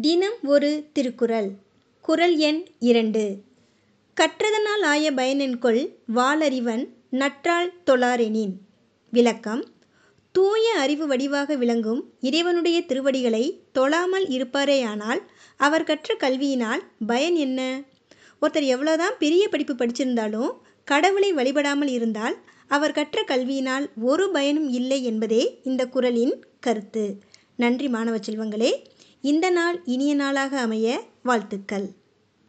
தினம் ஒரு திருக்குறள். குறள் எண் இரண்டு. கற்றதனால் ஆய பயனென்கொள் வாளறிவன் நற்றால் தொழாரெனின். விளக்கம். தூய அறிவு வடிவாக விளங்கும் இறைவனுடைய திருவடிகளை தொழாமல் இருப்பாரேயானால் அவர் கற்ற கல்வியினால் பயன் என்ன? ஒருத்தர் எவ்வளோதான் பெரிய படிப்பு படிச்சிருந்தாலும் கடவுளை வழிபடாமல் இருந்தால் அவர் கற்ற கல்வியினால் ஒரு பயனும் இல்லை என்பதே இந்த குறளின் கருத்து. நன்றி மாணவ செல்வங்களே. இந்த நாள் இனிய நாளாக அமைய வாழ்த்துக்கள்.